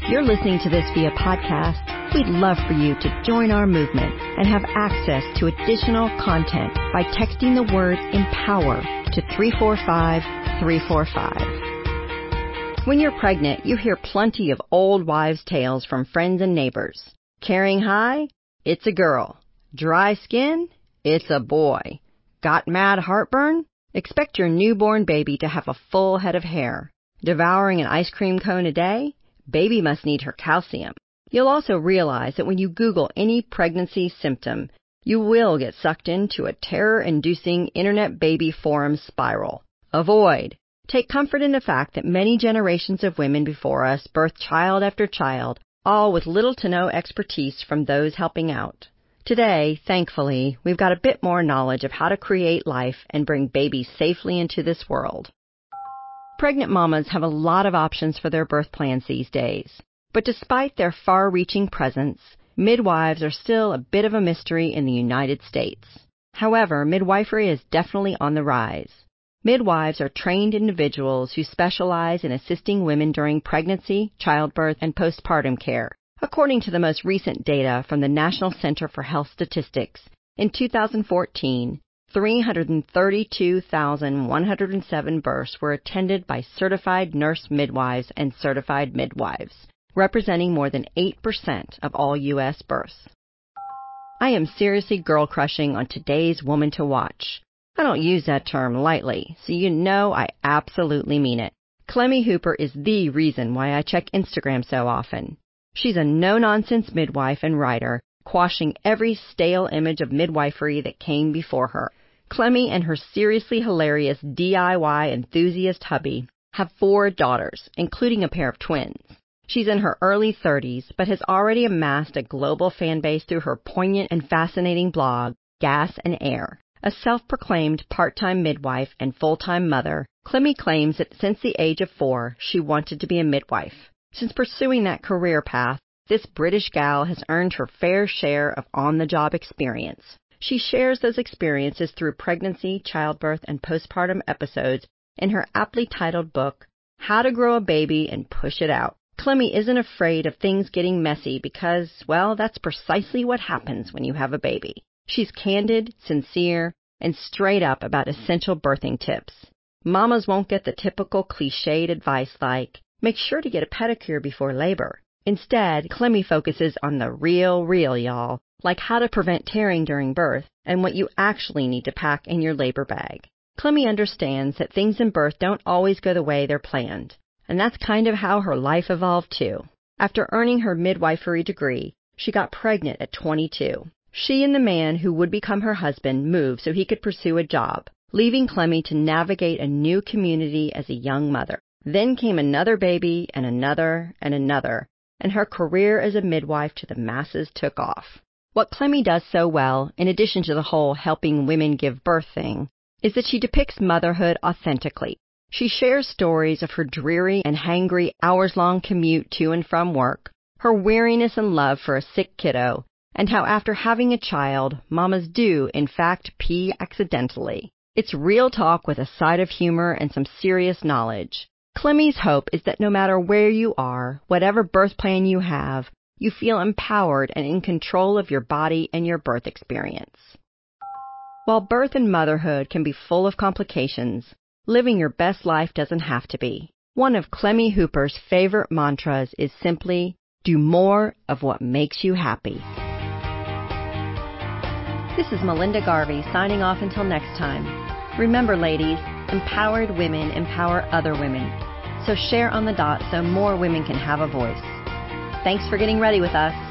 If you're listening to this via podcast, we'd love for you to join our movement and have access to additional content by texting the word empower to 345 345. When you're pregnant, you hear plenty of old wives' tales from friends and neighbors. Carrying high? It's a girl. Dry skin? It's a boy. Got mad heartburn? Expect your newborn baby to have a full head of hair. Devouring an ice cream cone a day? Baby must need her calcium. You'll also realize that when you Google any pregnancy symptom, you will get sucked into a terror-inducing internet baby forum spiral. Avoid. Take comfort in the fact that many generations of women before us birthed child after child, all with little to no expertise from those helping out. Today, thankfully, we've got a bit more knowledge of how to create life and bring babies safely into this world. Pregnant mamas have a lot of options for their birth plans these days. But despite their far reaching presence, midwives are still a bit of a mystery in the United States. However, midwifery is definitely on the rise. Midwives are trained individuals who specialize in assisting women during pregnancy, childbirth, and postpartum care. According to the most recent data from the National Center for Health Statistics, in 2014, 332,107 births were attended by certified nurse midwives and certified midwives, representing more than 8% of all U.S. births. I am seriously girl crushing on today's woman to watch. I don't use that term lightly, so you know I absolutely mean it. Clemmie Hooper is the reason why I check Instagram so often. She's a no nonsense midwife and writer, quashing every stale image of midwifery that came before her. Clemmie and her seriously hilarious DIY enthusiast hubby have four daughters, including a pair of twins. She's in her early 30s, but has already amassed a global fan base through her poignant and fascinating blog, Gas and Air. A self-proclaimed part-time midwife and full-time mother, Clemmie claims that since the age of four, she wanted to be a midwife. Since pursuing that career path, this British gal has earned her fair share of on-the-job experience. She shares those experiences through pregnancy, childbirth, and postpartum episodes in her aptly titled book, How to Grow a Baby and Push It Out. Clemmie isn't afraid of things getting messy because, well, that's precisely what happens when you have a baby. She's candid, sincere, and straight up about essential birthing tips. Mamas won't get the typical cliched advice like, make sure to get a pedicure before labor. Instead, Clemmie focuses on the real, real, y'all, like how to prevent tearing during birth and what you actually need to pack in your labor bag. Clemmie understands that things in birth don't always go the way they're planned, and that's kind of how her life evolved too. After earning her midwifery degree, she got pregnant at 22. She and the man who would become her husband moved so he could pursue a job, leaving Clemmie to navigate a new community as a young mother. Then came another baby and another and another, and her career as a midwife to the masses took off. What Clemmie does so well, in addition to the whole helping women give birth thing, is that she depicts motherhood authentically. She shares stories of her dreary and hangry hours long commute to and from work, her weariness and love for a sick kiddo, and how after having a child, mamas do, in fact, pee accidentally. It's real talk with a side of humor and some serious knowledge. Clemmie's hope is that no matter where you are, whatever birth plan you have, you feel empowered and in control of your body and your birth experience. While birth and motherhood can be full of complications, living your best life doesn't have to be. One of Clemmie Hooper's favorite mantras is simply, do more of what makes you happy. This is Melinda Garvey signing off until next time. Remember, ladies, empowered women empower other women. So share on the dot so more women can have a voice. Thanks for getting ready with us.